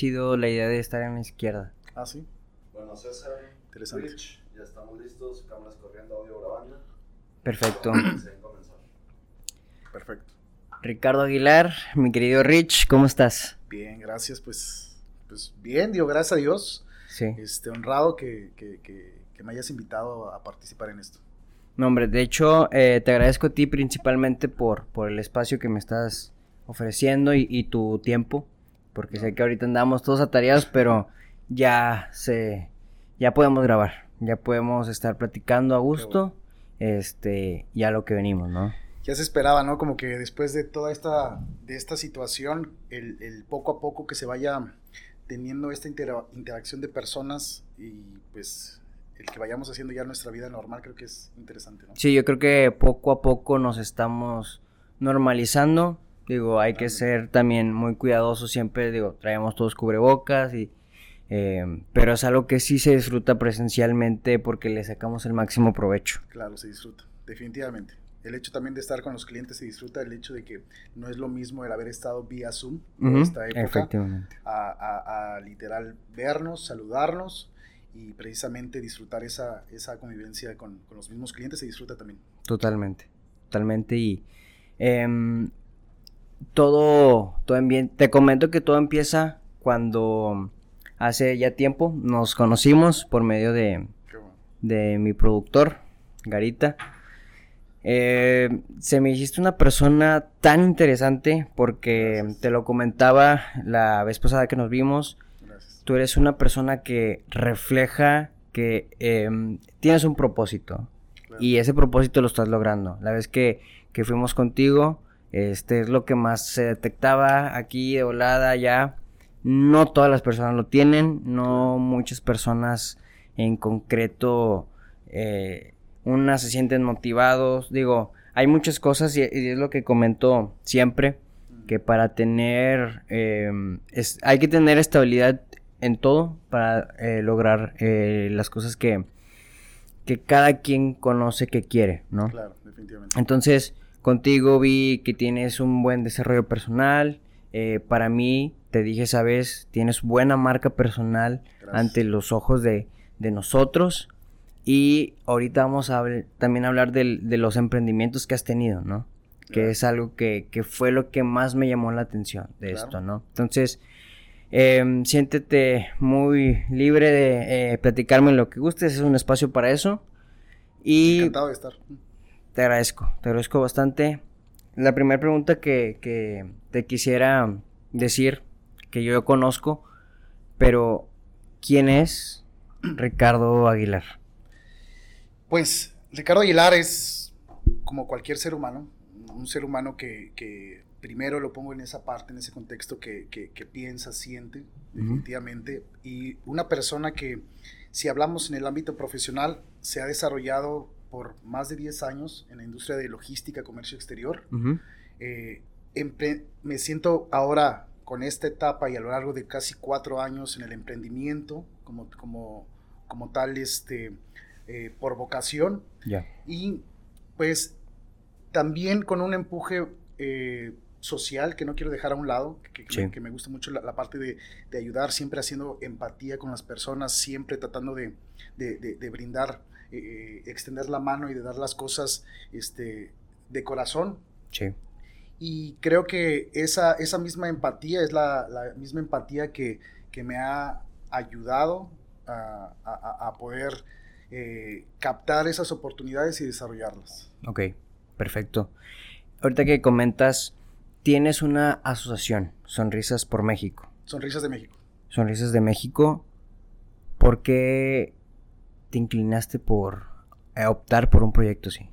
sido la idea de estar en la izquierda? Ah, sí. Bueno, César, Interesante. Ya estamos listos, cámaras corriendo, audio grabando. Perfecto. Perfecto. Ricardo Aguilar, mi querido Rich, ¿cómo estás? Bien, gracias. Pues, pues bien, digo, gracias a Dios. Sí. Este, honrado que, que, que, que me hayas invitado a participar en esto. No, hombre, de hecho, eh, te agradezco a ti principalmente por, por el espacio que me estás ofreciendo y, y tu tiempo, porque sé que ahorita andamos todos atareados, pero ya se, ya podemos grabar, ya podemos estar platicando a gusto, este, ya lo que venimos, ¿no? Ya se esperaba, ¿no? Como que después de toda esta, de esta situación, el, el poco a poco que se vaya teniendo esta intera- interacción de personas y pues el que vayamos haciendo ya nuestra vida normal creo que es interesante, ¿no? Sí, yo creo que poco a poco nos estamos normalizando. Digo, hay que ser también muy cuidadosos siempre. Digo, traemos todos cubrebocas y... eh, pero es algo que sí se disfruta presencialmente porque le sacamos el máximo provecho. Claro, se disfruta, definitivamente. El hecho también de estar con los clientes se disfruta, el hecho de que no es lo mismo el haber estado vía Zoom en Ujú, esta época Efectivamente. a, a- a literal vernos, saludarnos y precisamente disfrutar esa, esa convivencia con, con los mismos clientes se disfruta también. Totalmente. Totalmente. Y em, todo, todo ambiente. Te comento que todo empieza cuando hace ya tiempo nos conocimos por medio de, de mi productor, Garita. Eh, se me hiciste una persona tan interesante porque Gracias. te lo comentaba la vez pasada que nos vimos. Gracias. Tú eres una persona que refleja que em, tienes un propósito Claro. y ese propósito lo estás logrando. La vez que, que fuimos contigo, este es lo que más se detectaba aquí de volada ya. No todas las personas lo tienen, no muchas personas en concreto, eh, unas se sienten motivados. Digo, hay muchas cosas y, y es lo que comento siempre, que para tener, em, es- hay que tener estabilidad en todo para eh, lograr eh, las cosas que, que cada quien conoce que quiere, ¿no? Claro, definitivamente. Entonces, contigo vi que tienes un buen desarrollo personal. eh, para mí, te dije, sabes, tienes buena marca personal Gracias. ante los ojos de, de nosotros. Y ahorita vamos a habl- también a hablar del- de los emprendimientos que has tenido, ¿no? Que es algo que, que fue lo que más me llamó la atención de Claro. esto, ¿no? Entonces, em, siéntete muy libre de eh, platicarme lo que gustes, es un espacio para eso. Y Encantado de estar. Te agradezco, te agradezco bastante. La primera pregunta que, que te quisiera decir, que yo conozco, pero ¿quién es Ricardo Aguilar? Pues Ricardo Aguilar es como cualquier ser humano, un ser humano que, que primero lo pongo en esa parte, en ese contexto que, que- que piensa, siente, definitivamente, y una persona que, si hablamos en el ámbito profesional, se ha desarrollado por más de 10 años en la industria de logística, comercio exterior. Ujú, Eh, empre- me siento ahora con esta etapa y a lo largo de casi cuatro años en el emprendimiento, como, como, como tal, este, eh, por vocación, Ya. y pues también con un empuje eh, social que no quiero dejar a un lado, que, que- Sí. que me gusta mucho la, la parte de, de ayudar, siempre haciendo empatía con las personas, siempre tratando de- de- de brindar, eh, extender la mano y de dar las cosas este, de corazón. Sí. Y creo que esa, esa misma empatía es la, la misma empatía que, que me ha ayudado a, a- a poder eh, captar esas oportunidades y desarrollarlas. Ok, perfecto. Ahorita que comentas, tienes una asociación, Sonrisas por México. Sonrisas de México. Sonrisas de México, ¿por qué te inclinaste por optar por un proyecto así?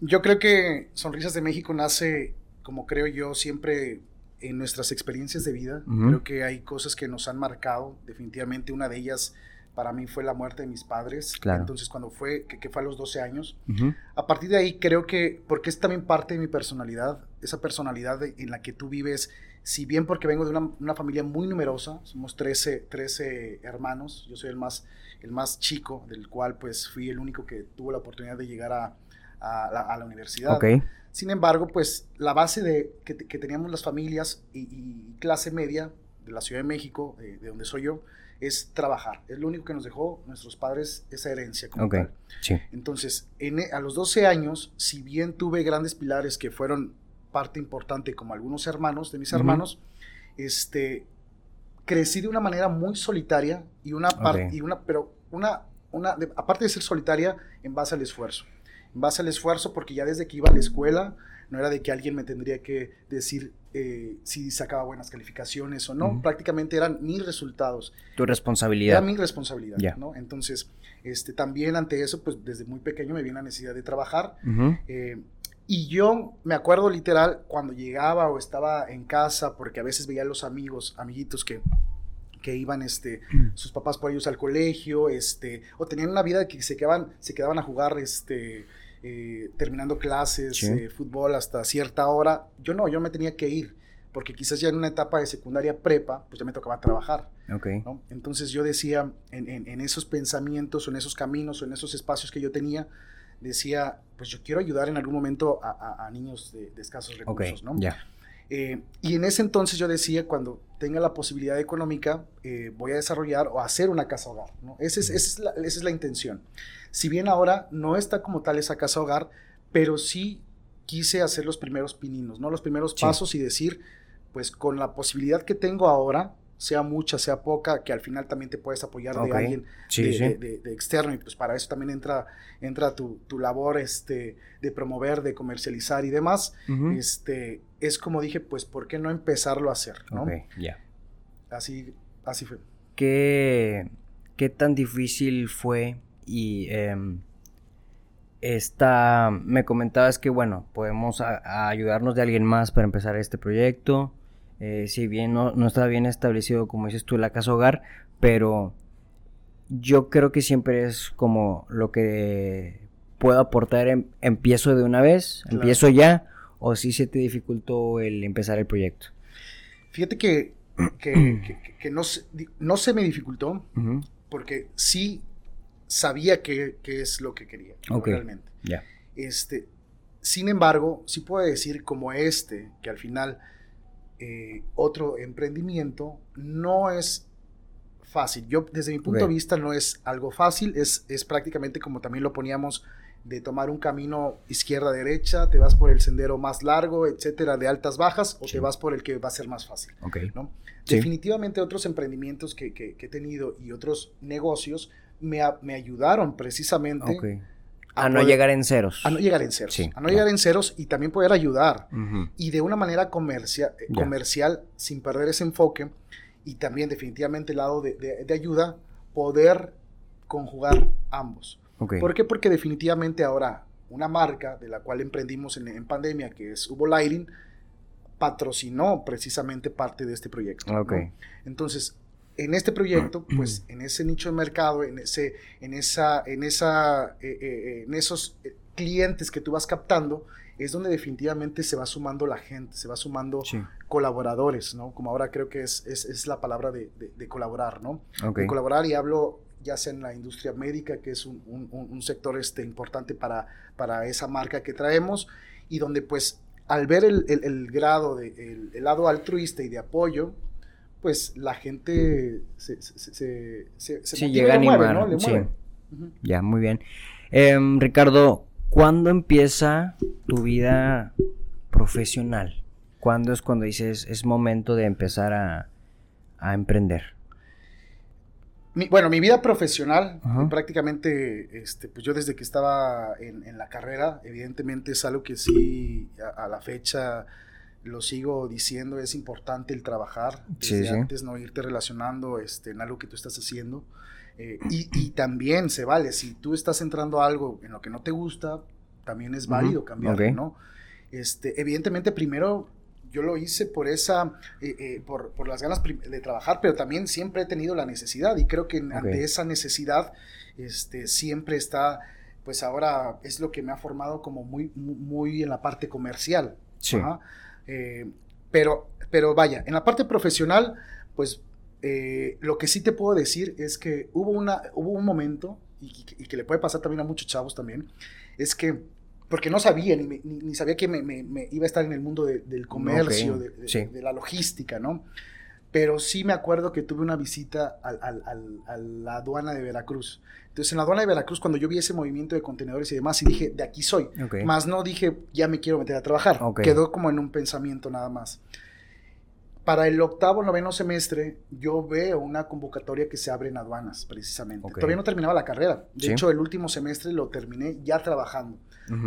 Yo creo que Sonrisas de México nace, como creo yo, siempre en nuestras experiencias de vida. Creo que hay cosas que nos han marcado. Definitivamente una de ellas para mí fue la muerte de mis padres. Claro. Entonces cuando fue, que, que fue a los 12 años, Ujú, A partir de ahí creo que, porque es también parte de mi personalidad, esa personalidad de- en la que tú vives, si bien porque vengo de una, una familia muy numerosa, somos 13, 13 hermanos, yo soy el más, el más chico, del cual pues fui el único que tuvo la oportunidad de llegar a, a la, a la universidad. Ok, Sin embargo, pues la base de, que, que teníamos las familias y, y clase media de la Ciudad de México, eh, de donde soy yo, es trabajar. Es lo único que nos dejó nuestros padres esa herencia. Como Ok, tal. sí. Entonces, en- e, a los 12 años, si bien tuve grandes pilares que fueron parte importante, como algunos hermanos de mis hermanos, este, crecí de una manera muy solitaria y una parte, y una, pero una, una, de- aparte de ser solitaria, en base al esfuerzo. En base al esfuerzo, porque ya desde que iba a la escuela, no era de que alguien me tendría que decir eh, si sacaba buenas calificaciones o no, prácticamente eran mis resultados. Tu Era responsabilidad. mi responsabilidad. ¿no? Entonces, este, también ante eso, pues desde muy pequeño me vi la necesidad de trabajar. Eh, y yo me acuerdo literal cuando llegaba o estaba en casa, porque a veces veía a los amigos, amiguitos que, que iban, este, sus papás por ellos al colegio, este, o tenían una vida que se quedaban, se quedaban a jugar, este, eh, terminando clases, Sí. eh, fútbol hasta cierta hora. Yo no, yo me tenía que ir, porque quizás ya en una etapa de secundaria prepa, pues ya me tocaba trabajar. Ok. ¿no? Entonces yo decía, en, en- en esos pensamientos o en esos caminos o en esos espacios que yo tenía, decía, pues yo quiero ayudar en algún momento a, a- a niños de, de escasos recursos, ¿no? ya. Eh, y en ese entonces yo decía, cuando tenga la posibilidad económica, eh, voy a desarrollar o hacer una casa hogar, ¿no? Ese es- esa, es la, esa es la intención. Si bien ahora no está como tal esa casa hogar, pero sí quise hacer los primeros pininos, ¿no? Los primeros Sí. pasos y decir, pues con la posibilidad que tengo ahora, sea mucha, sea poca, que al final también te puedes apoyar de alguien Sí, de, sí. de- de- de externo y pues para eso también entra, entra tu, tu labor este, de promover, de comercializar y demás. Este, es como dije, pues ¿por qué no empezarlo a hacer? ¿no? Ya. Así, así fue. ¿Qué, qué tan difícil fue? Y em, esta, me comentabas que, bueno, podemos a- a ayudarnos de alguien más para empezar este proyecto. Eh, si bien no, no está bien establecido, como dices tú, la casa hogar, pero yo creo que siempre es como lo que puedo aportar, em- empiezo de una vez, Claro. empiezo ya, o si se te dificultó el empezar el proyecto. Fíjate que, que, que- que no, se, no se me dificultó porque sí sabía qué qué es lo que quería realmente. Este, sin embargo, sí puedo decir como este, que al final eh, otro emprendimiento no es fácil. Yo, desde mi punto de vista, no es algo fácil, es, es prácticamente como también lo poníamos de tomar un camino izquierda-derecha, te vas por el sendero más largo, etcétera, de altas bajas, o Sí. te vas por el que va a ser más fácil. Ok. ¿no? Sí. Definitivamente otros emprendimientos que, que- que he tenido y otros negocios me, ayudaron precisamente. A no poder- llegar en ceros. a no llegar en ceros. Sí, a no claro. llegar en ceros y también poder ayudar. Y de una manera comercia- eh, comercial, sin perder ese enfoque. Y también definitivamente el lado de, de- de ayuda, poder conjugar ambos. ¿Por qué? Porque definitivamente ahora una marca de la cual emprendimos en, en pandemia, que es Hubo Lighting, patrocinó precisamente parte de este proyecto. Entonces, en este proyecto, pues en ese nicho de mercado, en ese, en esa, en esa, eh, eh, en esos eh, clientes que tú vas captando, es donde definitivamente se va sumando la gente, se va sumando Sí. colaboradores, ¿no? Como ahora creo que es, es, es la palabra de, de- de colaborar, ¿no? Ok. De colaborar y hablo ya sea en la industria médica, que es un, un- un- un sector este, importante para, para esa marca que traemos, y donde pues al ver el, el- el grado, de, el, el lado altruista y de apoyo, pues la gente se, se, se, Sí, llega a lo mueve, animar, ¿no? Sí. Ya, muy bien. Em, Ricardo, ¿cuándo empieza tu vida profesional? ¿Cuándo es cuando dices es momento de empezar a, a emprender? Mi- bueno, mi vida profesional, prácticamente, este, pues yo desde que estaba en, en la carrera, evidentemente es algo que sí, a, a la fecha lo sigo diciendo, es importante el trabajar, desde sí. antes no irte relacionando este, en algo que tú estás haciendo. Eh, y, y también se vale, si tú estás entrando a algo en lo que no te gusta, también es válido cambiarlo, ok. ¿no? Este, evidentemente, primero yo lo hice por esa, eh, eh, por, por las ganas de trabajar, pero también siempre he tenido la necesidad y creo que ante esa necesidad, este, siempre está, pues ahora es lo que me ha formado como muy, muy, muy en la parte comercial. Sí. Ajá. Eh, pero, pero vaya, en la parte profesional, pues eh, lo que sí te puedo decir es que hubo, una, hubo un momento, y, y que- le puede pasar también a muchos chavos también, es que, porque no sabía, ni, ni- ni sabía que me, me- me iba a estar en el mundo de- del comercio, Ok, de, de- sí. de la logística, ¿no? Pero sí me acuerdo que tuve una visita al- al- al- a la aduana de Veracruz. Entonces, en la aduana de Veracruz, cuando yo vi ese movimiento de contenedores y demás, y dije, de aquí soy. Ok. Más no dije, ya me quiero meter a trabajar. Ok. Quedó como en un pensamiento nada más. Para el octavo, noveno semestre, yo veo una convocatoria que se abre en aduanas, precisamente. Todavía no terminaba la carrera. De Sí. hecho, el último semestre lo terminé ya trabajando.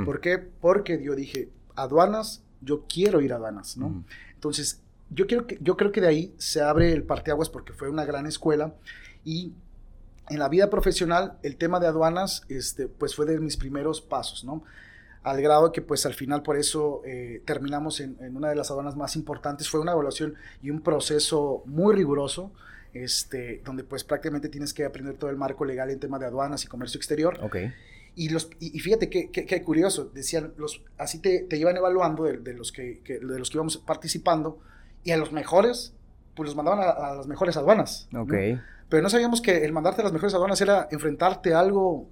¿Por qué? Porque yo dije, aduanas, yo quiero ir a aduanas, ¿no? Entonces, yo, quiero que, yo creo que de ahí se abre el parteaguas porque fue una gran escuela y en la vida profesional el tema de aduanas este, pues fue de mis primeros pasos, ¿no? Al grado que pues al final por eso eh, terminamos en, en una de las aduanas más importantes. Fue una evaluación y un proceso muy riguroso, este, donde pues prácticamente tienes que aprender todo el marco legal en tema de aduanas y comercio exterior. Ok. Y, los, y, y fíjate qué qué- qué curioso, decían, los, así te, te iban evaluando de, de los que, que- de los que íbamos participando, y a los mejores, pues los mandaban a, a las mejores aduanas. ¿no? Ok. Pero no sabíamos que el mandarte a las mejores aduanas era enfrentarte a algo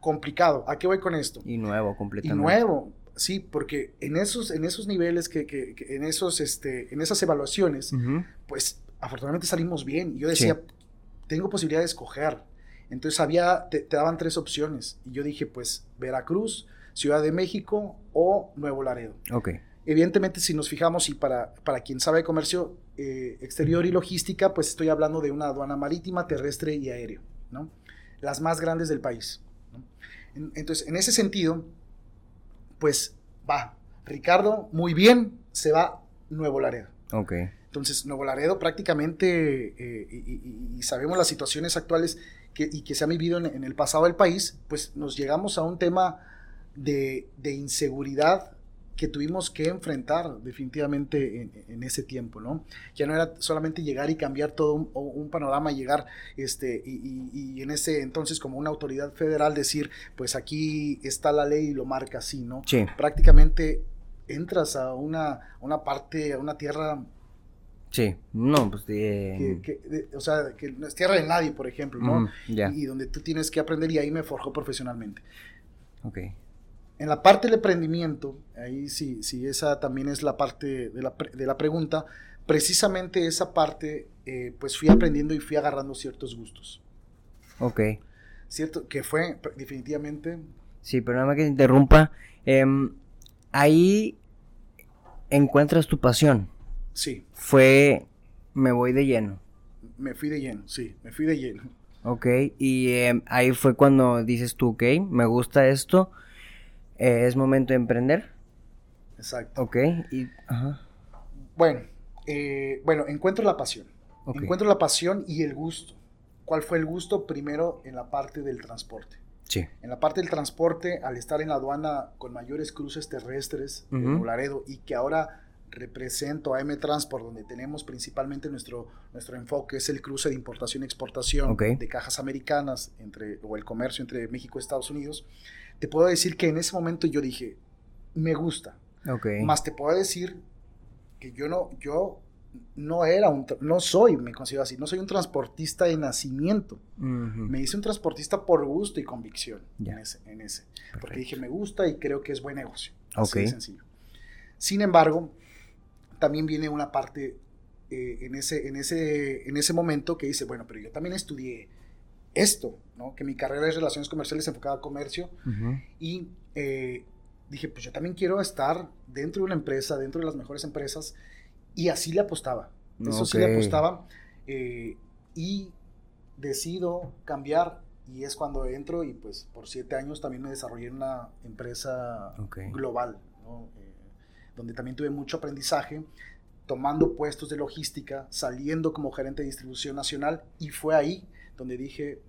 complicado. ¿A qué voy con esto? Y nuevo Y completamente. nuevo, sí, porque en esos, en esos niveles, que, que- que en, esos, este, en esas evaluaciones, pues afortunadamente salimos bien. Y yo decía, tengo posibilidad de escoger. Entonces había, te, te daban tres opciones. Y yo dije, pues Veracruz, Ciudad de México o Nuevo Laredo. Ok. Evidentemente, si nos fijamos y para, para quien sabe de comercio eh, exterior y logística, pues estoy hablando de una aduana marítima, terrestre y aéreo, ¿no? Las más grandes del país. ¿no? En- Entonces, en ese sentido, pues va, Ricardo, muy bien, se va Nuevo Laredo. Ok. Entonces, Nuevo Laredo prácticamente, eh, y, y- y sabemos las situaciones actuales que, y que se han vivido en, en el pasado del país, pues nos llegamos a un tema de, de inseguridad que tuvimos que enfrentar definitivamente en, en ese tiempo, ¿no? Ya no era solamente llegar y cambiar todo un, un panorama, llegar este, y, y- y en ese entonces como una autoridad federal decir, pues aquí está la ley y lo marca así, ¿no? Sí. Prácticamente entras a una, una parte, a una tierra Sí. No, pues de... que, que- de- o sea, que no es tierra de nadie, por ejemplo, ¿no? Ujú, Ya. Y, y donde tú tienes que aprender y ahí me forjó profesionalmente. Ok. En la parte del emprendimiento, ahí sí, sí, esa también es la parte de la, de la pregunta, precisamente esa parte, eh, pues fui aprendiendo y fui agarrando ciertos gustos, Ok. ¿cierto? Que fue definitivamente, Sí, pero nada más que te interrumpa. em, ahí encuentras tu pasión. sí, Fue... Me voy de lleno. me fui de lleno, sí, me fui de lleno. Ok. Y em, ahí fue cuando dices tú, ok, me gusta esto. Eh, es momento de emprender. Exacto. Ok. Y... Ajá. Bueno, eh, bueno, encuentro la pasión. Encuentro la pasión y el gusto. ¿Cuál fue el gusto? Primero en la parte del transporte. Sí. En la parte del transporte, al estar en la aduana con mayores cruces terrestres de Ujú. Nuevo Laredo y que ahora represento a M Transport, donde tenemos principalmente nuestro, nuestro enfoque es el cruce de importación y exportación de cajas americanas entre, o el comercio entre México y Estados Unidos, te puedo decir que en ese momento yo dije, me gusta. Más te puedo decir que yo no, yo no era un, no soy, me considero así, no soy un transportista de nacimiento. Ujú. Me hice un transportista por gusto y convicción Ya. en ese, en ese. Porque dije, me gusta y creo que es buen negocio. Así de sencillo. Sin embargo, también viene una parte eh, en, ese, en, ese, en ese momento que dice, bueno, pero yo también estudié esto, ¿no? Que mi carrera es Relaciones Comerciales enfocada a comercio y eh, dije, pues yo también quiero estar dentro de una empresa, dentro de las mejores empresas, y así le apostaba. Eso sí le apostaba. eh, y decido cambiar, y es cuando entro, y pues por siete años también me desarrollé en una empresa global, ¿no? Eh, donde también tuve mucho aprendizaje, tomando puestos de logística, saliendo como gerente de distribución nacional, y fue ahí donde dije,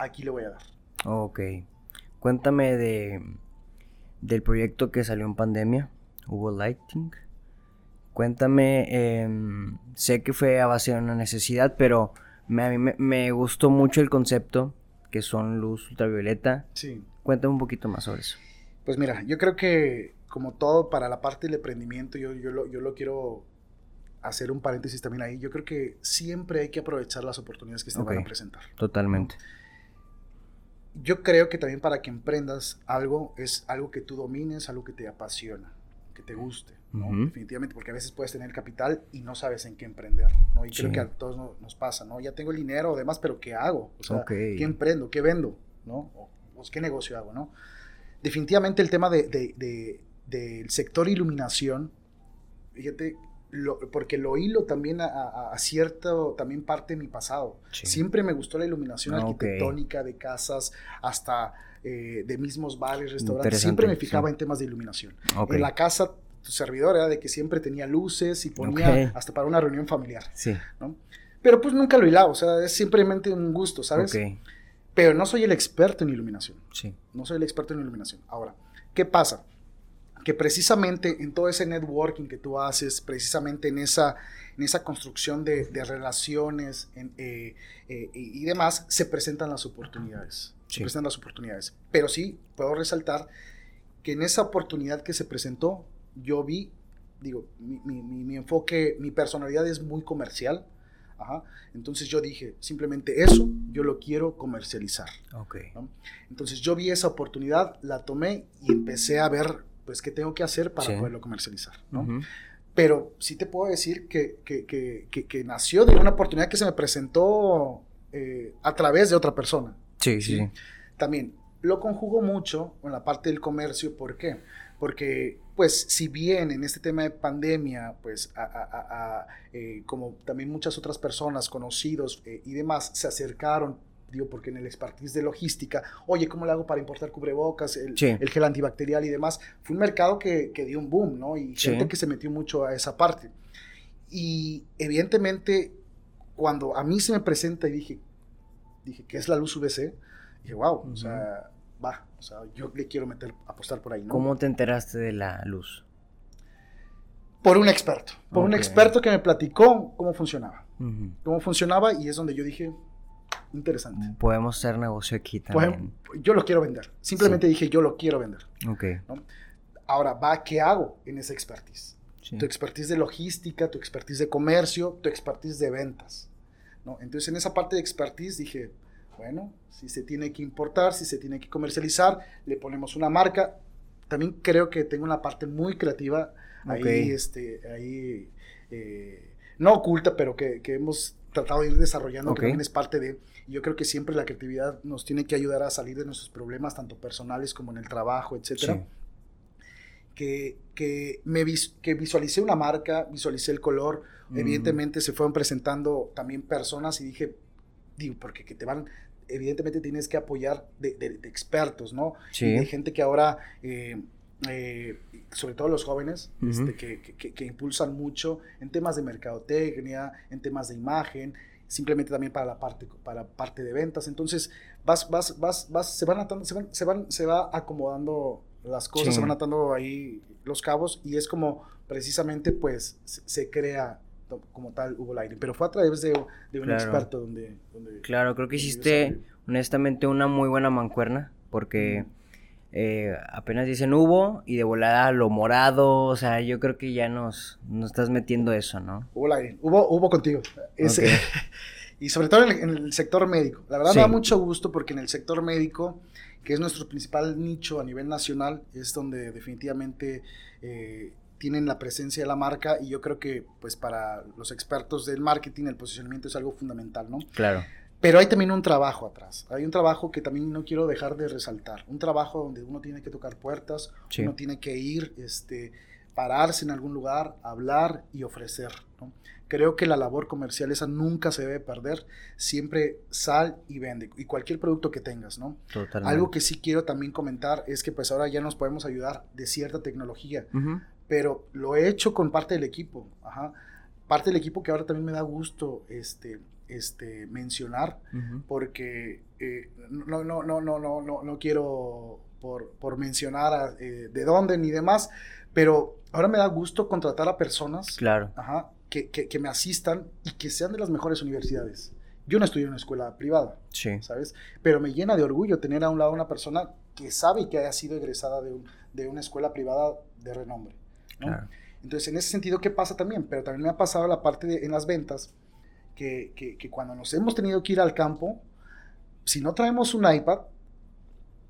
aquí le voy a dar. Ok. Cuéntame de del proyecto que salió en pandemia, Hubo Lighting. Cuéntame, em, sé que fue a base de una necesidad, pero me, a mí me, me gustó mucho el concepto, que son luz ultravioleta. Sí. Cuéntame un poquito más sobre eso. Pues mira, yo creo que como todo para la parte del emprendimiento, yo, yo, lo, yo lo quiero hacer un paréntesis también ahí. Yo creo que siempre hay que aprovechar las oportunidades que se van a presentar. Totalmente. Yo creo que también para que emprendas algo es algo que tú domines, algo que te apasiona. que te guste, ¿no? Definitivamente, porque a veces puedes tener capital y no sabes en qué emprender, ¿no? Y creo que a todos no- nos pasa, ¿no? Ya tengo el dinero o demás, pero ¿qué hago? O sea. ¿qué emprendo? ¿Qué vendo? ¿No? O, pues, ¿qué negocio hago, no? Definitivamente el tema de, de- de- del sector iluminación, fíjate, lo- porque lo hilo también a, a- a cierto, también parte de mi pasado. Sí. Siempre me gustó la iluminación Ah, arquitectónica de casas, hasta eh, de mismos bares, restaurantes. Siempre me fijaba sí. en temas de iluminación. Ok. En la casa, tu servidor era de que siempre tenía luces y ponía Ok. hasta para una reunión familiar, Sí. ¿no? Pero pues nunca lo hilaba, o sea, es simplemente un gusto, ¿sabes? Pero no soy el experto en iluminación. Sí. No soy el experto en iluminación. Ahora, ¿qué pasa? Que precisamente en todo ese networking que tú haces, precisamente en esa, en esa construcción de, de relaciones en, eh, eh, y, demás, se presentan las oportunidades. Se Sí. presentan las oportunidades. Pero sí, puedo resaltar que en esa oportunidad que se presentó, yo vi, digo, mi, mi- mi- enfoque, mi personalidad es muy comercial. Ajá. Entonces yo dije, simplemente eso, yo lo quiero comercializar. Ok. ¿no? Entonces yo vi esa oportunidad, la tomé y empecé a ver, pues, qué tengo que hacer para Sí. poderlo comercializar, ¿no? Ujú. Pero sí te puedo decir que, que- que- que- nació de una oportunidad que se me presentó eh, a través de otra persona. Sí, sí, sí. También lo conjugo mucho en la parte del comercio, ¿por qué? Porque, pues, si bien en este tema de pandemia, pues, a- a- a, eh, como también muchas otras personas, conocidos eh, y demás, se acercaron, digo, porque en el expertise de logística, oye, ¿cómo le hago para importar cubrebocas, el, Sí. el gel antibacterial y demás? Fue un mercado que, que dio un boom, ¿no? Y Sí. gente que se metió mucho a esa parte. Y evidentemente, cuando a mí se me presenta y dije, dije, ¿qué es la luz UVC? Dije, wow, Ujú. o sea, va, o sea, yo le quiero meter, apostar por ahí, ¿no? ¿Cómo te enteraste de la luz? Por un experto, por un Ok. experto que me platicó cómo funcionaba, Ujú. cómo funcionaba y es donde yo dije, interesante. Podemos hacer negocio aquí también. ejemplo, yo lo quiero vender, simplemente dije, yo lo quiero vender. Ok. Ahora, va, ¿qué hago en esa expertise? Sí. tu expertise de logística, tu expertise de comercio, tu expertise de ventas. ¿no? Entonces, en esa parte de expertise dije, bueno, si se tiene que importar, si se tiene que comercializar, le ponemos una marca. También creo que tengo una parte muy creativa ahí, Ok. este, ahí eh, no oculta, pero que, que hemos tratado de ir desarrollando, Ok. que también es parte de... Yo creo que siempre la creatividad nos tiene que ayudar a salir de nuestros problemas, tanto personales como en el trabajo, etcétera Sí. que, que, me vis- que visualicé una marca, visualicé el color, Mm. evidentemente se fueron presentando también personas y dije, digo, porque que te van, evidentemente tienes que apoyar de, de- de expertos, ¿no? Sí. Y de gente que ahora, eh, eh, sobre todo los jóvenes, este, que, que- que- impulsan mucho en temas de mercadotecnia, en temas de imagen, simplemente también para la parte, para parte de ventas. Entonces, vas, vas, vas, vas, se van atando, se van, se van, se va acomodando las cosas, Sí. se van atando ahí los cabos y es como precisamente pues se, se crea como tal Hugo Lighting, pero fue a través de, de un Claro. experto donde, donde Claro, creo que hiciste honestamente una muy buena mancuerna porque eh, apenas dicen hubo y de volada lo morado, o sea, yo creo que ya nos, nos estás metiendo eso, ¿no? Hubo hubo, hubo contigo. Ese- y sobre todo en el, en el sector médico. La verdad Sí. me da mucho gusto porque en el sector médico, que es nuestro principal nicho a nivel nacional, es donde definitivamente eh, tienen la presencia de la marca y yo creo que pues para los expertos del marketing el posicionamiento es algo fundamental, ¿no? Claro. Pero hay también un trabajo atrás. Hay un trabajo que también no quiero dejar de resaltar. Un trabajo donde uno tiene que tocar puertas, Sí. uno tiene que ir, este, pararse en algún lugar, hablar y ofrecer. ¿no? Creo que la labor comercial esa nunca se debe perder. Siempre sal y vende. Y cualquier producto que tengas, ¿no? Totalmente. Algo que sí quiero también comentar es que pues ahora ya nos podemos ayudar de cierta tecnología pero lo he hecho con parte del equipo, ajá. Parte del equipo que ahora también me da gusto este, este, mencionar, porque eh, no, no, no, no, no, no, no quiero por, por mencionar a, eh, de dónde ni demás, pero ahora me da gusto contratar a personas Claro. ajá, que, que, que me asistan y que sean de las mejores universidades. Yo no estudié en una escuela privada, Sí. ¿sabes? Pero me llena de orgullo tener a un lado una persona que sabe y que haya sido egresada de, un- de una escuela privada de renombre. ¿no? Claro. Entonces, en ese sentido, ¿qué pasa también? Pero también me ha pasado la parte de, en las ventas, que, que- que cuando nos hemos tenido que ir al campo, si no traemos un iPad,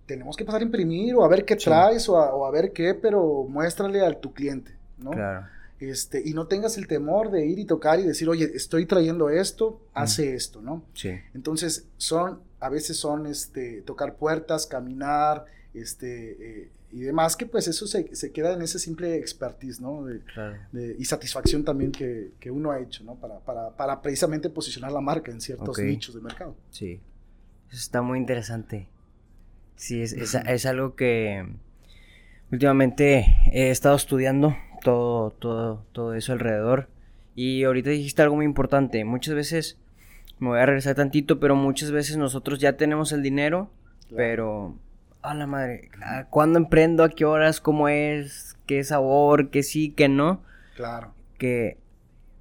tenemos que pasar a imprimir o a ver qué Sí. traes o a, o a ver qué, pero muéstrale a tu cliente, ¿no? Claro. Este, y no tengas el temor de ir y tocar y decir, oye, estoy trayendo esto, hace esto, ¿no? Sí. Entonces, son, a veces son, este, tocar puertas, caminar, este, eh, y demás, que pues eso se, se queda en ese simple expertise, ¿no? De- Claro. de- y satisfacción también que, que uno ha hecho, ¿no? Para, para, para precisamente posicionar la marca en ciertos nichos de mercado. Sí. Eso está muy interesante. Sí, es, es, es algo que últimamente he estado estudiando todo, todo, todo eso alrededor. Y ahorita dijiste algo muy importante. Muchas veces, me voy a regresar tantito, pero muchas veces nosotros ya tenemos el dinero, pero a la madre, ¿a ¿cuándo emprendo? ¿A qué horas? ¿Cómo es? ¿Qué sabor? ¿Qué sí? ¿Qué no? Claro, Que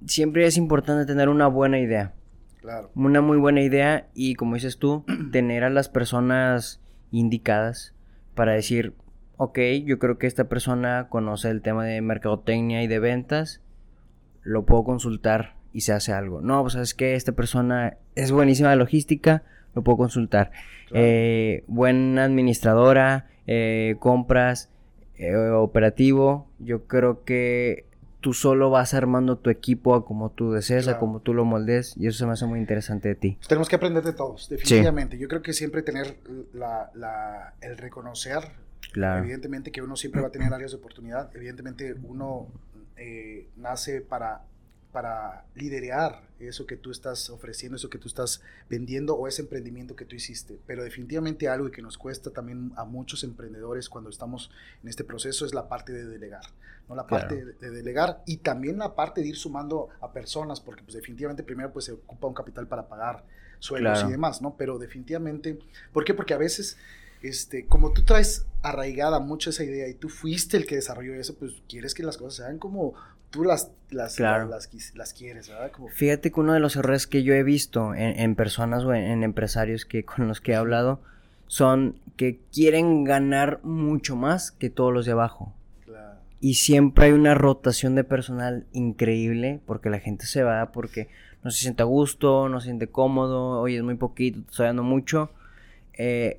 siempre es importante tener una buena idea claro. una muy buena idea y como dices tú, tener a las personas indicadas para decir, ok, yo creo que esta persona conoce el tema de mercadotecnia y de ventas, lo puedo consultar y se hace algo. No, pues es que esta persona es buenísima de logística, lo puedo consultar. Claro. Eh, buena administradora, eh, compras, eh, operativo, yo creo que tú solo vas armando tu equipo a como tú desees, a Claro. como tú lo moldes, y eso se me hace muy interesante de ti. Tenemos que aprender de todos, definitivamente. Yo creo que siempre tener la, la- el reconocer, Claro. evidentemente que uno siempre va a tener áreas de oportunidad, evidentemente uno eh, nace para, para liderar eso que tú estás ofreciendo, eso que tú estás vendiendo o ese emprendimiento que tú hiciste. Pero definitivamente algo que nos cuesta también a muchos emprendedores cuando estamos en este proceso es la parte de delegar, ¿no? La Claro. parte de, de delegar y también la parte de ir sumando a personas, porque pues definitivamente primero pues se ocupa un capital para pagar sueldos Claro. y demás, ¿no? Pero definitivamente, ¿por qué? Porque a veces este, como tú traes arraigada mucho esa idea y tú fuiste el que desarrolló eso, pues quieres que las cosas sean como tú las, las, Claro. las, quieres, ¿verdad? Como, Fíjate que uno de los errores que yo he visto en, en personas o en, en empresarios que con los que he hablado son que quieren ganar mucho más que todos los de abajo. claro, Y siempre hay una rotación de personal increíble porque la gente se va porque no se siente a gusto, no se siente cómodo, oye, es muy poquito, te estoy dando mucho. Eh,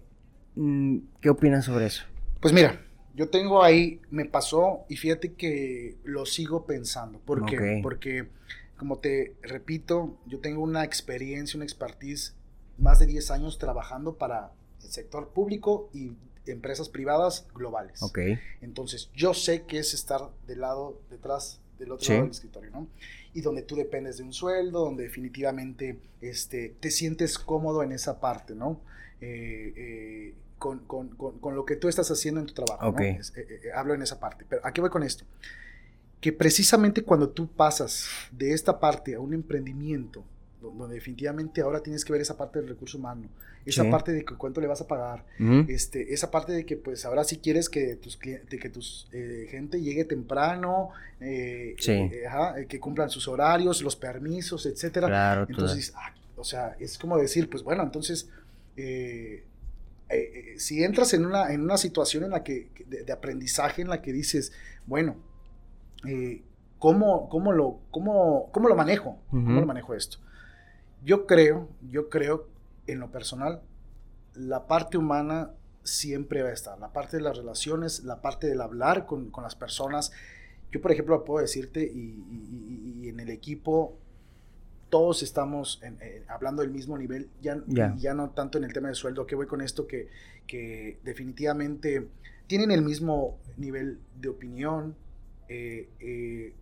mm, ¿Qué opinas sobre eso? Pues mira, yo tengo ahí, me pasó y fíjate que lo sigo pensando. ¿Por qué? Porque, como te repito, yo tengo una experiencia, una expertise, más de 10 años trabajando para el sector público y empresas privadas globales. Ok, Entonces, yo sé que es estar del lado, detrás del otro Sí. lado del escritorio, ¿no? Y donde tú dependes de un sueldo, donde definitivamente este, te sientes cómodo en esa parte, ¿no? Eh, eh, con, con- con- con lo que tú estás haciendo en tu trabajo, Ok. ¿no? Es- eh, eh, hablo en esa parte. Pero, ¿a qué voy con esto? Que precisamente cuando tú pasas de esta parte a un emprendimiento, do- donde definitivamente ahora tienes que ver esa parte del recurso humano, esa Sí. parte de que cuánto le vas a pagar, Ujú, este, esa parte de que pues ahora sí quieres que tus clien- de que tus eh, gente llegue temprano, eh, Sí. eh, ajá, eh, que cumplan sus horarios, los permisos, etcétera. claro. Entonces, ah, o sea, es como decir, pues bueno, entonces, eh, eh, si entras en una, en una situación en la que, de, de aprendizaje en la que dices, bueno, eh, ¿cómo, cómo lo, cómo, cómo lo manejo? ¿Cómo lo manejo esto? Yo creo, yo creo, en lo personal, la parte humana siempre va a estar, la parte de las relaciones, la parte del hablar con, con las personas. Yo, por ejemplo, puedo decirte, y, y- y- y en el equipo, todos estamos en- eh, hablando del mismo nivel, ya, Ya. ya no tanto en el tema de sueldo, que voy con esto, que, que definitivamente tienen el mismo nivel de opinión. eh, eh,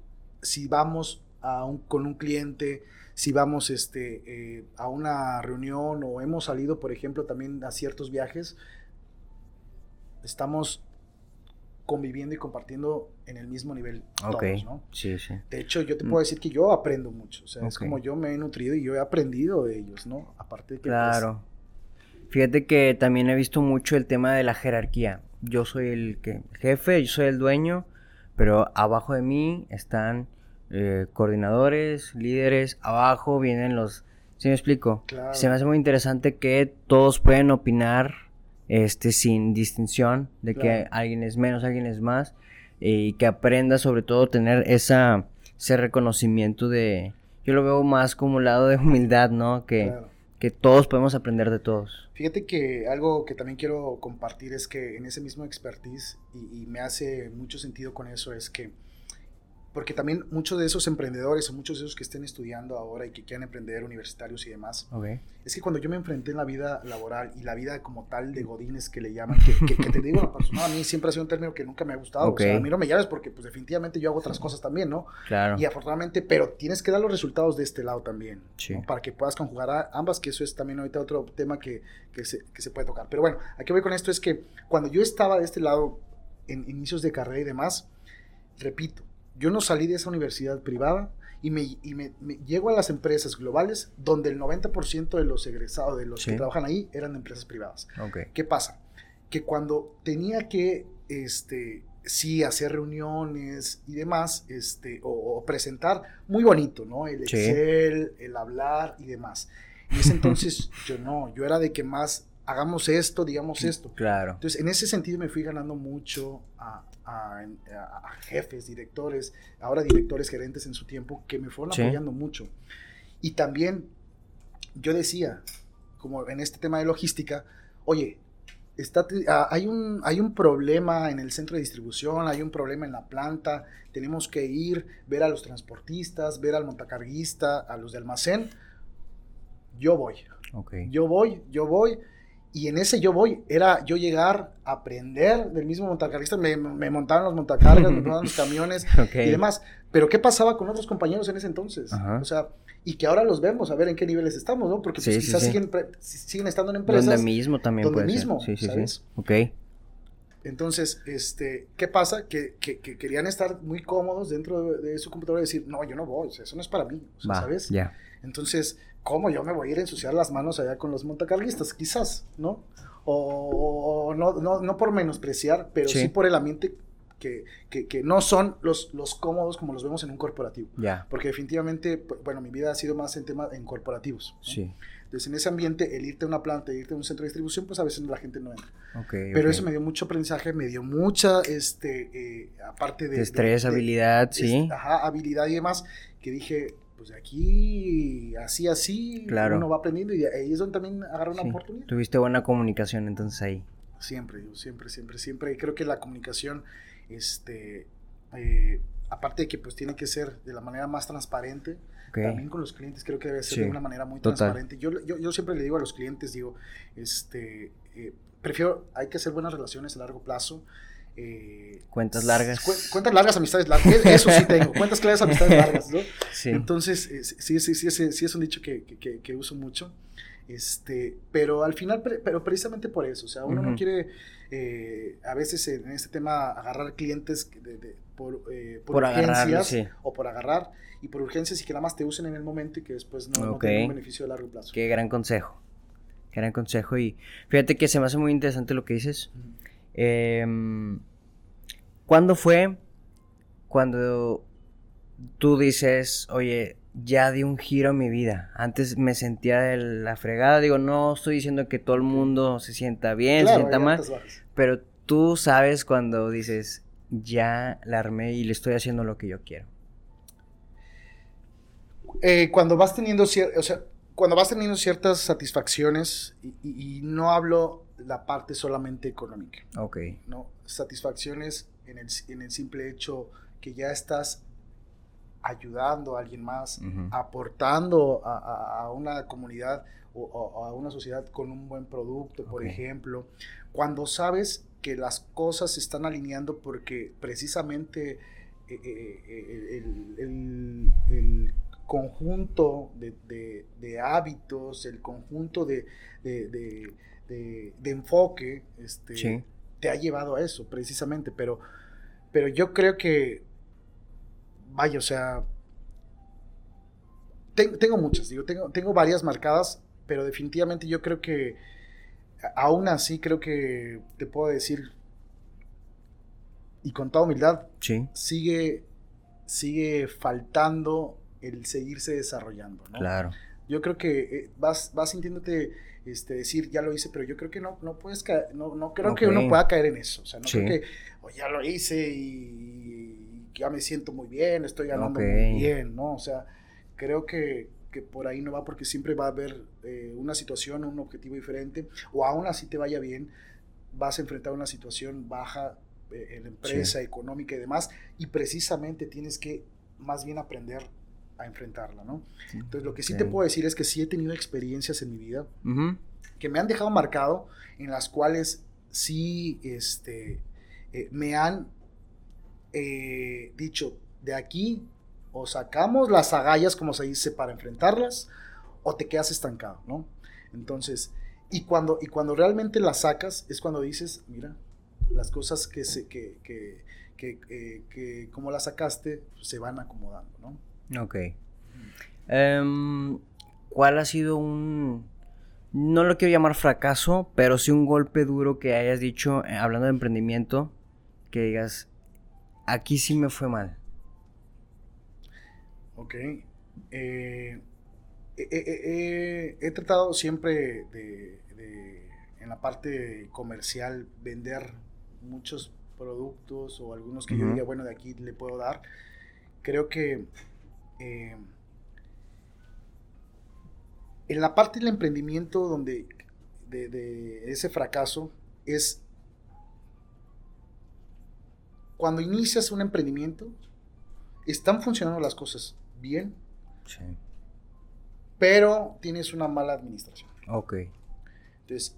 si vamos a un- con un cliente, si vamos este, eh, a una reunión o hemos salido, por ejemplo, también a ciertos viajes, estamos conviviendo y compartiendo en el mismo nivel Ok, todos, ¿no? sí, sí. De hecho, yo te Mm. puedo decir que yo aprendo mucho. O sea, es Ok. como yo me he nutrido y yo he aprendido de ellos, ¿no? Aparte de que. pues, Claro. Fíjate que también he visto mucho el tema de la jerarquía. Yo soy el que, jefe, yo soy el dueño, pero abajo de mí están eh, coordinadores, líderes, abajo vienen los... ¿Sí me explico? Claro. Se me hace muy interesante que todos pueden opinar este, sin distinción de que alguien es menos, alguien es más, y que aprenda sobre todo tener esa, ese reconocimiento de... Yo lo veo más como un lado de humildad, ¿no? Que, claro. que todos podemos aprender de todos. Fíjate que algo que también quiero compartir es que en ese mismo expertise, y, y me hace mucho sentido con eso, es que porque también muchos de esos emprendedores o muchos de esos que estén estudiando ahora y que quieran emprender universitarios y demás, Okay. es que cuando yo me enfrenté en la vida laboral y la vida como tal de godines que le llaman, que, que- que te digo, personal, a mí siempre ha sido un término que nunca me ha gustado, Ok. o sea, a mí no me llames porque pues definitivamente yo hago otras cosas también, ¿no? Claro. Y afortunadamente, pero tienes que dar los resultados de este lado también, Sí. ¿no? para que puedas conjugar a ambas, que eso es también ahorita otro tema que, que, se, que se puede tocar. Pero bueno, a qué voy con esto es que cuando yo estaba de este lado en inicios de carrera y demás, repito, yo no salí de esa universidad privada y me, y me- me llego a las empresas globales donde el 90% de los egresados, de los Sí. que trabajan ahí, eran de empresas privadas. Ok. ¿Qué pasa? Que cuando tenía que, este, sí, hacer reuniones y demás, este, o, o presentar, muy bonito, ¿no? El Sí. Excel, el hablar y demás. Y ese entonces yo no, yo era de que más hagamos esto, digamos esto. Claro. Entonces, en ese sentido me fui ganando mucho a, a- a- a jefes, directores, ahora directores, gerentes en su tiempo, que me fueron Sí. apoyando mucho. Y también yo decía, como en este tema de logística, oye, está, ah, hay, un, hay un problema en el centro de distribución, hay un problema en la planta, tenemos que ir, ver a los transportistas, ver al montacarguista, a los de almacén. Yo voy. Ok. Yo voy, yo voy. Y en ese yo voy era yo llegar a aprender del mismo montacarguista. Me, me montaban los montacargas, me montaban los camiones Ok. y demás. Pero ¿qué pasaba con otros compañeros en ese entonces? Ajá. O sea, y que ahora los vemos a ver en qué niveles estamos, ¿no? Porque pues, Sí, quizás sí. Siguen, siguen estando en empresas. Donde mismo también donde puede mismo, ser. Sí, sí, ¿sabes? Ok. Entonces, este, ¿qué pasa? Que, que- que querían estar muy cómodos dentro de, de su computadora y decir, no, yo no voy, o sea, eso no es para mí, o sea, Va. ¿sabes? Ya. Entonces, ¿cómo yo me voy a ir a ensuciar las manos allá con los montacarguistas? Quizás, ¿no? O, o no, no, no por menospreciar, pero sí, Sí. por el ambiente que, que, que no son los, los cómodos como los vemos en un corporativo. Ya. Porque definitivamente, bueno, mi vida ha sido más en temas en corporativos. ¿no? Sí. Entonces, en ese ambiente, el irte a una planta, irte a un centro de distribución, pues a veces la gente no entra. Ok. Pero ok. eso me dio mucho aprendizaje, me dio mucha, este, eh, aparte de... De- de- habilidad, es- sí. Ajá, habilidad y demás, que dije, pues de aquí, así, así, Claro. uno va aprendiendo y ahí es donde también agarra una Sí. oportunidad. Tuviste buena comunicación entonces ahí. Siempre, yo siempre, siempre, siempre. Creo que la comunicación, este, eh, aparte de que pues tiene que ser de la manera más transparente, también con los clientes creo que debe ser Sí, de una manera muy total. transparente. Yo, yo, yo siempre le digo a los clientes, digo, este, eh, prefiero, hay que hacer buenas relaciones a largo plazo. Eh, Cuentas largas. cu- cuentas largas, amistades largas. Eso sí tengo, cuentas claras, amistades largas, ¿no? Sí. Entonces, eh, sí, sí, sí, sí, sí es un dicho que, que- que- que uso mucho. Este, pero al final, pero precisamente por eso, o sea, uno no quiere eh, a veces en este tema agarrar clientes que de- de- por, eh, por, Por urgencias sí. o por agarrar y por urgencias y que nada más te usen en el momento y que después no, no Ok. tengan un beneficio de largo plazo. Qué gran consejo. Qué gran consejo. Y fíjate que se me hace muy interesante lo que dices. Em, ¿Cuándo fue cuando tú dices, oye, ya di un giro a mi vida? Antes me sentía de la fregada. Digo, no estoy diciendo que todo el mundo se sienta bien, Claro, se sienta mal. Pero tú sabes cuando dices, ya la armé y le estoy haciendo lo que yo quiero. Eh, cuando vas teniendo o sea, cuando vas teniendo ciertas satisfacciones y, y- y no hablo la parte solamente económica, Ok. ¿no? Satisfacciones en el, en el simple hecho que ya estás ayudando a alguien más, aportando a, a- a una comunidad o, o a una sociedad con un buen producto, por ejemplo. Cuando sabes que las cosas se están alineando porque precisamente eh, eh, eh, el, el- el conjunto de, de- de hábitos, el conjunto de, de- de- enfoque, este, Sí. te ha llevado a eso, precisamente. Pero, pero yo creo que, vaya, o sea, ten- tengo muchas, digo, tengo, tengo varias marcadas, pero definitivamente yo creo que, aún así, creo que te puedo decir, y con toda humildad, Sí, sigue, sigue faltando el seguirse desarrollando, ¿no? claro. Yo creo que eh, vas, vas sintiénute este, decir, ya lo hice, pero yo creo que no, no puedes caer, no, no creo que uno pueda caer en eso. O sea, no Sí. creo que "Oh, ya lo hice y ya me siento muy bien, estoy ganando muy bien, ¿no? O sea, creo que, que por ahí no va porque siempre va a haber eh, una situación, un objetivo diferente, o aún así te vaya bien, vas a enfrentar una situación baja eh, en la empresa, económica y demás, y precisamente tienes que más bien aprender a enfrentarla, ¿no? Entonces, lo que sí te puedo decir es que sí he tenido experiencias en mi vida que me han dejado marcado, en las cuales sí este, eh, me han eh, dicho, de aquí o sacamos las agallas, como se dice, para enfrentarlas, o te quedas estancado, ¿no? Entonces, y cuando, y cuando realmente las sacas, es cuando dices, mira, las cosas que, se, que, que, que, eh, que como las sacaste, se van acomodando, ¿no? Ok. Em, ¿Cuál ha sido un, no lo quiero llamar fracaso, pero sí un golpe duro que hayas dicho, eh, hablando de emprendimiento, que digas, aquí sí me fue mal? Ok. Eh, he tratado siempre de, en la parte comercial, vender muchos productos o algunos que yo diga, bueno, de aquí le puedo dar. Creo que eh, en la parte del emprendimiento donde de, ese fracaso es cuando inicias un emprendimiento, están funcionando las cosas bien, sí. pero tienes una mala administración. Ok. Entonces,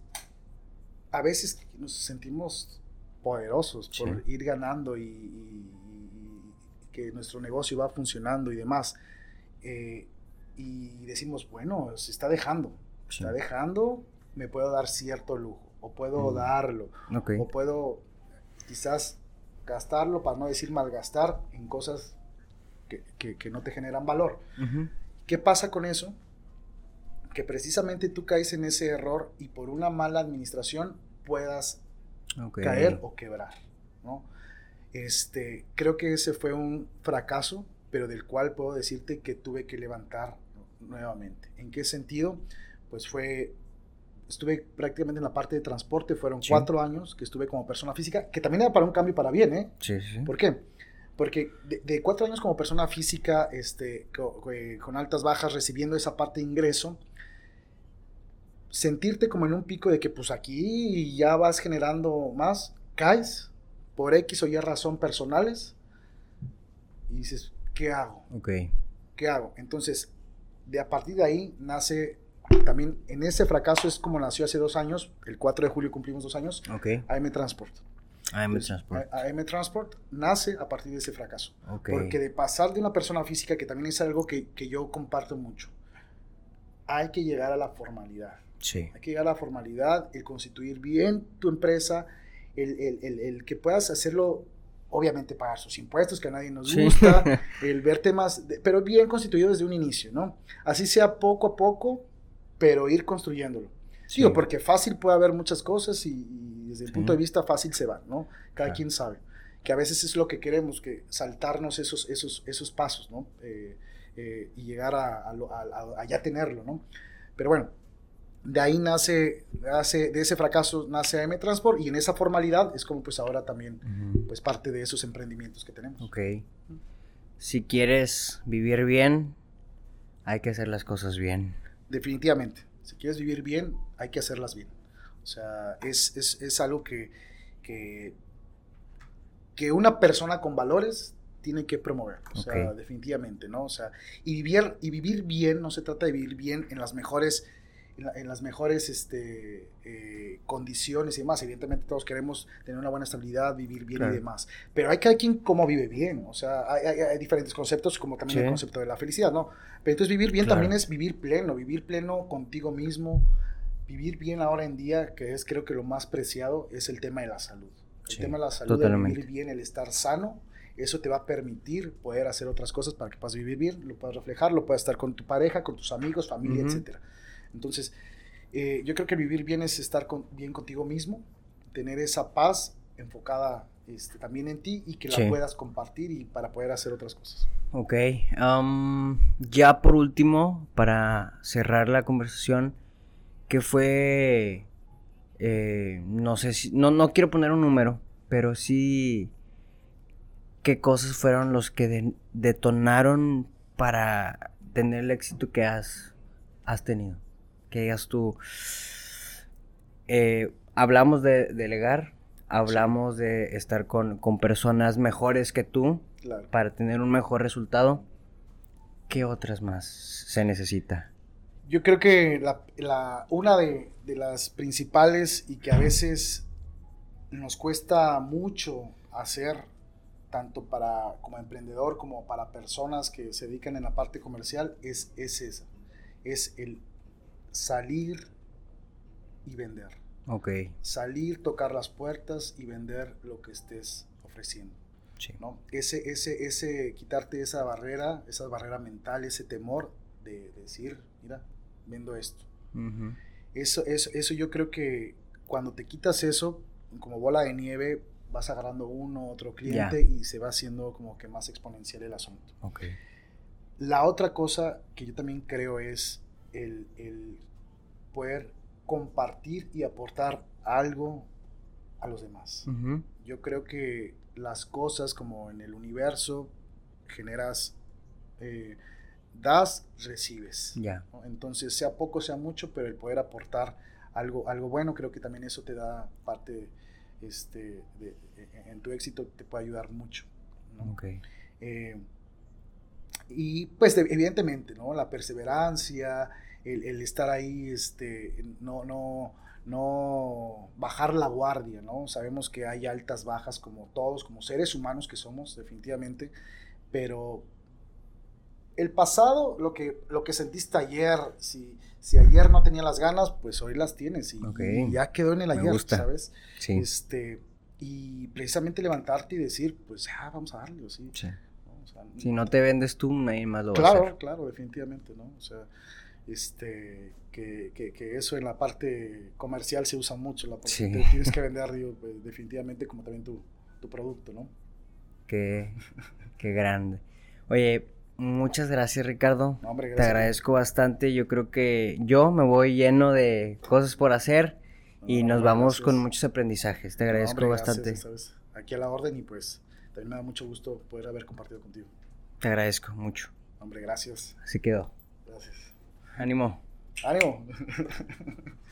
a veces nos sentimos poderosos por ir ganando y, que nuestro negocio va funcionando y demás. Eh, y decimos, bueno, se está dejando, se está dejando, me puedo dar cierto lujo, o puedo darlo, o puedo quizás gastarlo, para no decir malgastar, en cosas que, no te generan valor. ¿Qué pasa con eso? Que precisamente tú caes en ese error y por una mala administración puedas caer o quebrar, ¿no? Este, creo que ese fue un fracaso, pero del cual puedo decirte que tuve que levantar nuevamente. ¿En qué sentido? Pues fue, estuve prácticamente en la parte de transporte, fueron cuatro años que estuve como persona física, que también era para un cambio para bien, ¿eh? Sí, sí. ¿Por qué? Porque de, cuatro años como persona física, este, con, con altas bajas, recibiendo esa parte de ingreso, sentirte como en un pico de que pues aquí ya vas generando más, caes por X o Y razón personales y dices, ¿qué hago? Ok. ¿Qué hago? Entonces, de a partir de ahí nace también en ese fracaso es como nació hace dos años, el 4 de julio cumplimos dos años, okay. AM Transport. AM Transport. AM Transport nace a partir de ese fracaso. Porque de pasar de una persona física, que también es algo que, que yo comparto mucho, hay que llegar a la formalidad. Sí. Hay que llegar a la formalidad, el constituir bien tu empresa, el, el, el, el que puedas hacerlo obviamente pagar sus impuestos, que a nadie nos gusta, el ver temas, pero bien constituido desde un inicio, ¿no? Así sea poco a poco, pero ir construyéndolo. Sí, o porque fácil puede haber muchas cosas y, desde el punto de vista fácil se van, ¿no? Cada quien sabe. Que a veces es lo que queremos, que saltarnos esos, esos, esos pasos, ¿no? Eh, eh, y llegar a, a, ya tenerlo, ¿no? Pero bueno, de ahí nace, nace, de ese fracaso nace AM Transport y en esa formalidad es como pues ahora también pues parte de esos emprendimientos que tenemos. Ok. Si quieres vivir bien, hay que hacer las cosas bien. Definitivamente. Si quieres vivir bien, hay que hacerlas bien. O sea, es, es, es algo que, que, que, una persona con valores tiene que promover. O sea, definitivamente, ¿no? O sea, y vivir, y vivir bien, no se trata de vivir bien en las mejores en, las mejores este, eh, condiciones y demás. Evidentemente todos queremos tener una buena estabilidad, vivir bien y demás. Pero hay cada quien cómo vive bien. O sea, hay, diferentes conceptos, como también el concepto de la felicidad, ¿no? Pero entonces vivir bien también es vivir pleno, vivir pleno contigo mismo. Vivir bien ahora en día, que es creo que lo más preciado, es el tema de la salud. El tema de la salud, el vivir bien, el estar sano, eso te va a permitir poder hacer otras cosas para que puedas vivir bien, lo puedas reflejar, lo puedas estar con tu pareja, con tus amigos, familia, etcétera. Entonces, eh, yo creo que vivir bien es estar bien contigo mismo, tener esa paz enfocada este, también en ti y que la puedas compartir y para poder hacer otras cosas. Ok, ya por último, para cerrar la conversación, ¿qué fue, eh, no sé si, no, no quiero poner un número, pero sí, ¿qué cosas fueron los que detonaron para tener el éxito que has, has tenido? Que digas tú, eh, hablamos de delegar, hablamos de estar con, con personas mejores que tú Claro. para tener un mejor resultado. ¿Qué otras más se necesita? Yo creo que la, la- una de, de las principales y que a veces nos cuesta mucho hacer, tanto para como emprendedor como para personas que se dedican en la parte comercial, es, es esa. Es el salir y vender. Ok, Salir, tocar las puertas y vender lo que estés ofreciendo. sí. ¿no? Ese, ese, ese, quitarte esa barrera, esa barrera mental, ese temor de decir, mira, vendo esto. Eso, eso, eso yo creo que cuando te quitas eso, como bola de nieve, vas agarrando uno, otro cliente y se va haciendo como que más exponencial el asunto. Ok. La otra cosa que yo también creo es el, el poder compartir y aportar algo a los demás. Yo creo que las cosas como en el universo generas, eh, das, recibes. Ya. ¿no? Entonces, sea poco, sea mucho, pero el poder aportar algo, algo bueno, creo que también eso te da parte este, de- en tu éxito, te puede ayudar mucho. ¿no? Ok. Eh, y pues de- evidentemente, ¿no? La perseverancia, el, el estar ahí, este, no, no, no bajar la guardia, ¿no? Sabemos que hay altas, bajas, como todos, como seres humanos que somos, definitivamente, pero el pasado, lo que, lo que sentiste ayer, si, si ayer no tenía las ganas, pues hoy las tienes y, ya quedó en el ayer. ¿sabes? Sí. Este, y precisamente levantarte y decir, pues ya, vamos a darle, ¿sí? sí. Si no te vendes tú, nadie más lo va a claro, hacer. claro, definitivamente, ¿no? O sea, este, que, que- que eso en la parte comercial se usa mucho, la parte Sí. tienes que vender, digo, pues, definitivamente como también tu, tu producto, ¿no? Qué, qué grande. Oye, muchas gracias, Ricardo. No, hombre, Te gracias. agradezco bastante. Yo creo que yo me voy lleno de cosas por hacer y No, nos vamos gracias. con muchos aprendizajes. Te agradezco hombre, gracias, bastante. sabes, Aquí a la orden y pues también me da mucho gusto poder haber compartido contigo. Te agradezco mucho. Hombre, gracias. Así quedó. Gracias. Ánimo. ¡Ánimo!